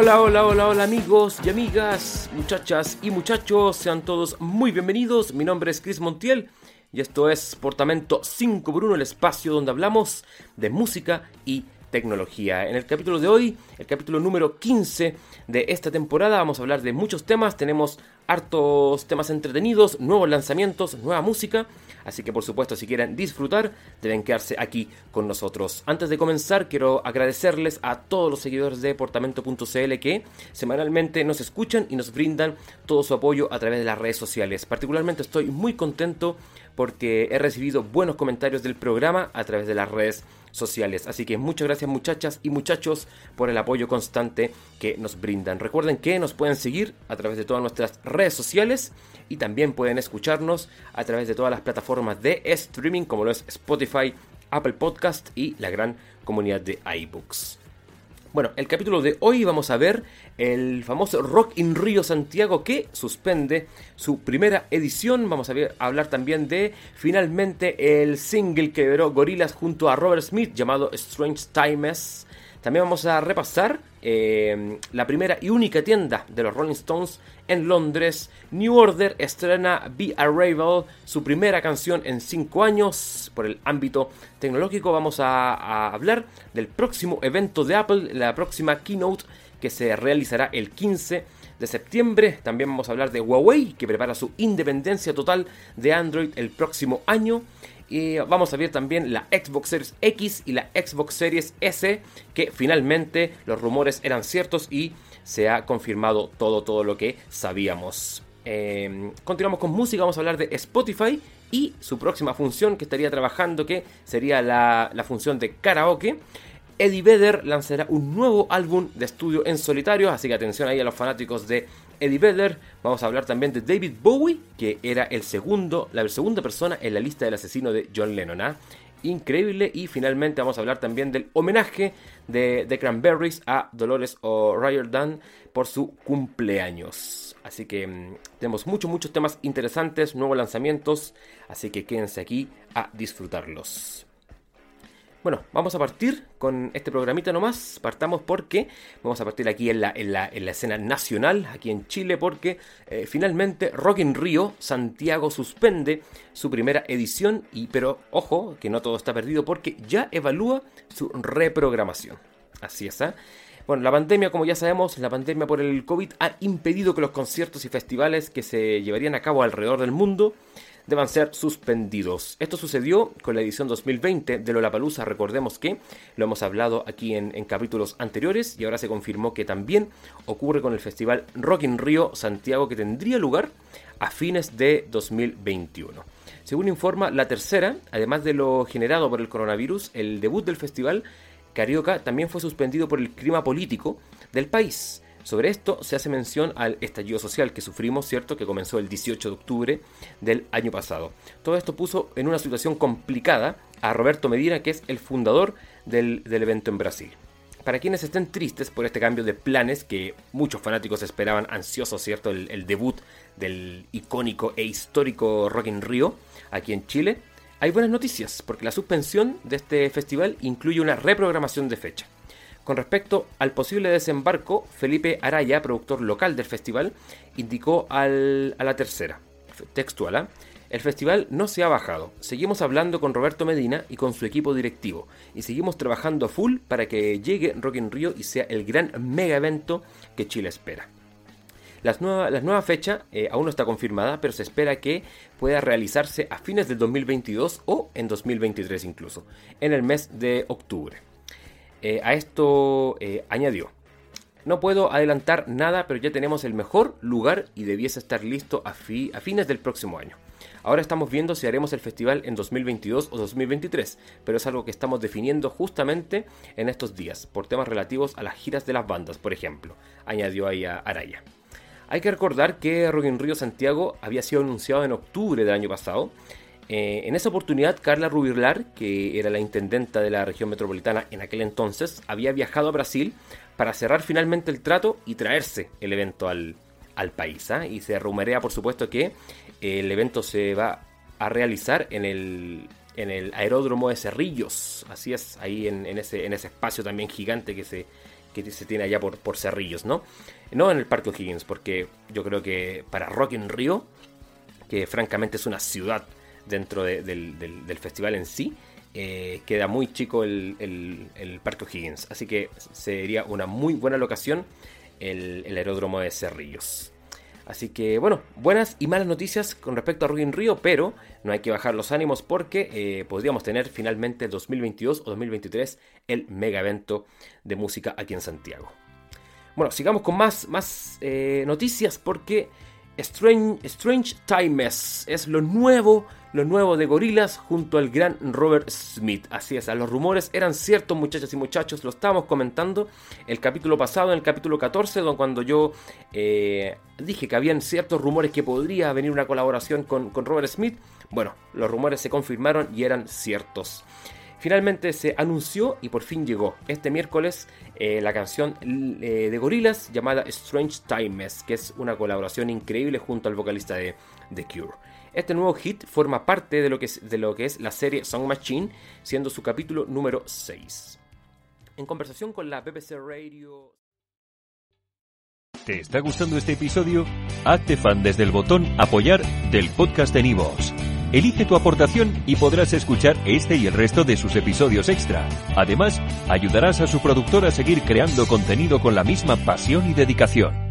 Hola, hola, hola, hola amigos y amigas, muchachas y muchachos, sean todos muy bienvenidos. Mi nombre es Chris Montiel y esto es Portamento 5 por 1, el espacio donde hablamos de música y tecnología. En el capítulo de hoy, el capítulo número 15 de esta temporada, vamos a hablar de muchos temas. Tenemos hartos temas entretenidos, nuevos lanzamientos, nueva música. Así que por supuesto si quieren disfrutar deben quedarse aquí con nosotros. Antes de comenzar quiero agradecerles a todos los seguidores de portamento.cl que semanalmente nos escuchan y nos brindan todo su apoyo a través de las redes sociales. Particularmente estoy muy contento porque he recibido buenos comentarios del programa a través de las redes sociales. Así que muchas gracias muchachas y muchachos por el apoyo constante que nos brindan. Recuerden que nos pueden seguir a través de todas nuestras redes sociales y también pueden escucharnos a través de todas las plataformas de streaming como lo es Spotify, Apple Podcast y la gran comunidad de iBooks. Bueno, el capítulo de hoy vamos a ver el famoso Rock in Rio Santiago que suspende su primera edición. Vamos a, ver, hablar también de finalmente el single que liberó Gorillaz junto a Robert Smith llamado Strange Times. También vamos a repasar eh, la primera y única tienda de los Rolling Stones en Londres. New Order estrena Be Arrival, su primera canción en 5 años. Por el ámbito tecnológico vamos a, a hablar del próximo evento de Apple, la próxima keynote que se realizará el 15 de septiembre. También vamos a hablar de Huawei, que prepara su independencia total de Android el próximo año. Y vamos a ver también la Xbox Series X y la Xbox Series S, que finalmente los rumores eran ciertos y se ha confirmado todo, todo lo que sabíamos. Eh, continuamos con música, vamos a hablar de Spotify y su próxima función que estaría trabajando, que sería la, la función de karaoke. Eddie Vedder lanzará un nuevo álbum de estudio en solitario, así que atención ahí a los fanáticos de Eddie Vedder. Vamos a hablar también de David Bowie, que era el segundo, la segunda persona en la lista del asesino de John Lennon. ¿ah? Increíble. Y finalmente vamos a hablar también del homenaje de The Cranberries a Dolores O'Riordan por su cumpleaños. Así que mmm, tenemos muchos, muchos temas interesantes, nuevos lanzamientos. Así que quédense aquí a disfrutarlos. Bueno, vamos a partir con este programita nomás. Partamos porque vamos a partir aquí en la, en la, en la escena nacional, aquí en Chile, porque eh, finalmente Rock in Santiago suspende su primera edición. Y, pero ojo, que no todo está perdido porque ya evalúa su reprogramación. Así es, ¿eh? Bueno, la pandemia, como ya sabemos, la pandemia por el COVID ha impedido que los conciertos y festivales que se llevarían a cabo alrededor del mundo deban ser suspendidos. Esto sucedió con la edición 2020 de Lollapalooza, recordemos que lo hemos hablado aquí en, capítulos anteriores y ahora se confirmó que también ocurre con el festival Rock in Rio Santiago que tendría lugar a fines de 2021. Según informa la tercera, además de lo generado por el coronavirus, el debut del festival Carioca también fue suspendido por el clima político del país. Sobre esto se hace mención al estallido social que sufrimos, ¿cierto? Que comenzó el 18 de octubre del año pasado. Todo esto puso en una situación complicada a Roberto Medina, que es el fundador del, del evento en Brasil. Para quienes estén tristes por este cambio de planes que muchos fanáticos esperaban ansiosos, ¿cierto? El, el debut del icónico e histórico Rock in Rio aquí en Chile, hay buenas noticias porque la suspensión de este festival incluye una reprogramación de fecha. Con respecto al posible desembarco, Felipe Araya, productor local del festival, indicó al, a la tercera, textual, ¿eh? el festival no se ha bajado, seguimos hablando con Roberto Medina y con su equipo directivo, y seguimos trabajando a full para que llegue Rock in Rio y sea el gran mega evento que Chile espera. La nueva fecha eh, aún no está confirmada, pero se espera que pueda realizarse a fines del 2022 o en 2023 incluso, en el mes de octubre. Eh, a esto eh, añadió, no puedo adelantar nada, pero ya tenemos el mejor lugar y debiese estar listo a, fi a, fines del próximo año. Ahora estamos viendo si haremos el festival en 2022 o 2023, pero es algo que estamos definiendo justamente en estos días, por temas relativos a las giras de las bandas, por ejemplo, añadió ahí a Araya. Hay que recordar que Rock in Rio Santiago había sido anunciado en octubre del año pasado eh, en esa oportunidad, Carla Rubirlar, que era la intendenta de la región metropolitana en aquel entonces, había viajado a Brasil para cerrar finalmente el trato y traerse el evento al, al país. ¿eh? Y se rumorea, por supuesto, que el evento se va a realizar en el, en el aeródromo de Cerrillos. Así es, ahí en, en, ese, en ese espacio también gigante que se, que se tiene allá por, por Cerrillos, ¿no? No en el Parque O'Higgins, porque yo creo que para Rock in Rio, que francamente es una ciudad dentro del, festival en sí, eh, queda muy chico el, el, Parque O'Higgins. Así que sería una muy buena locación el, aeródromo de Cerrillos. Así que bueno, buenas y malas noticias con respecto a Rock in Rio, pero no hay que bajar los ánimos porque eh, podríamos tener finalmente 2022 o 2023 el mega evento de música aquí en Santiago. Bueno, sigamos con más, más eh, noticias porque Strange, Strange Times es lo nuevo, lo nuevo de Gorilas junto al gran Robert Smith. Así es, los rumores eran ciertos, muchachas y muchachos, lo estábamos comentando el capítulo pasado, en el capítulo 14, cuando yo eh, dije que habían ciertos rumores que podría venir una colaboración con, Robert Smith. Bueno, los rumores se confirmaron y eran ciertos. Finalmente se anunció y por fin llegó este miércoles eh, la canción eh, de Gorillaz llamada Strange Times, que es una colaboración increíble junto al vocalista de The Cure. Este nuevo hit forma parte de lo que es, de lo que es la serie Song Machine, siendo su capítulo número 6. En conversación con la BBC Radio... ¿Te está gustando este episodio? Hazte fan desde el botón apoyar del podcast de Nivos. Elige tu aportación y podrás escuchar este y el resto de sus episodios extra. Además, ayudarás a su productor a seguir creando contenido con la misma pasión y dedicación.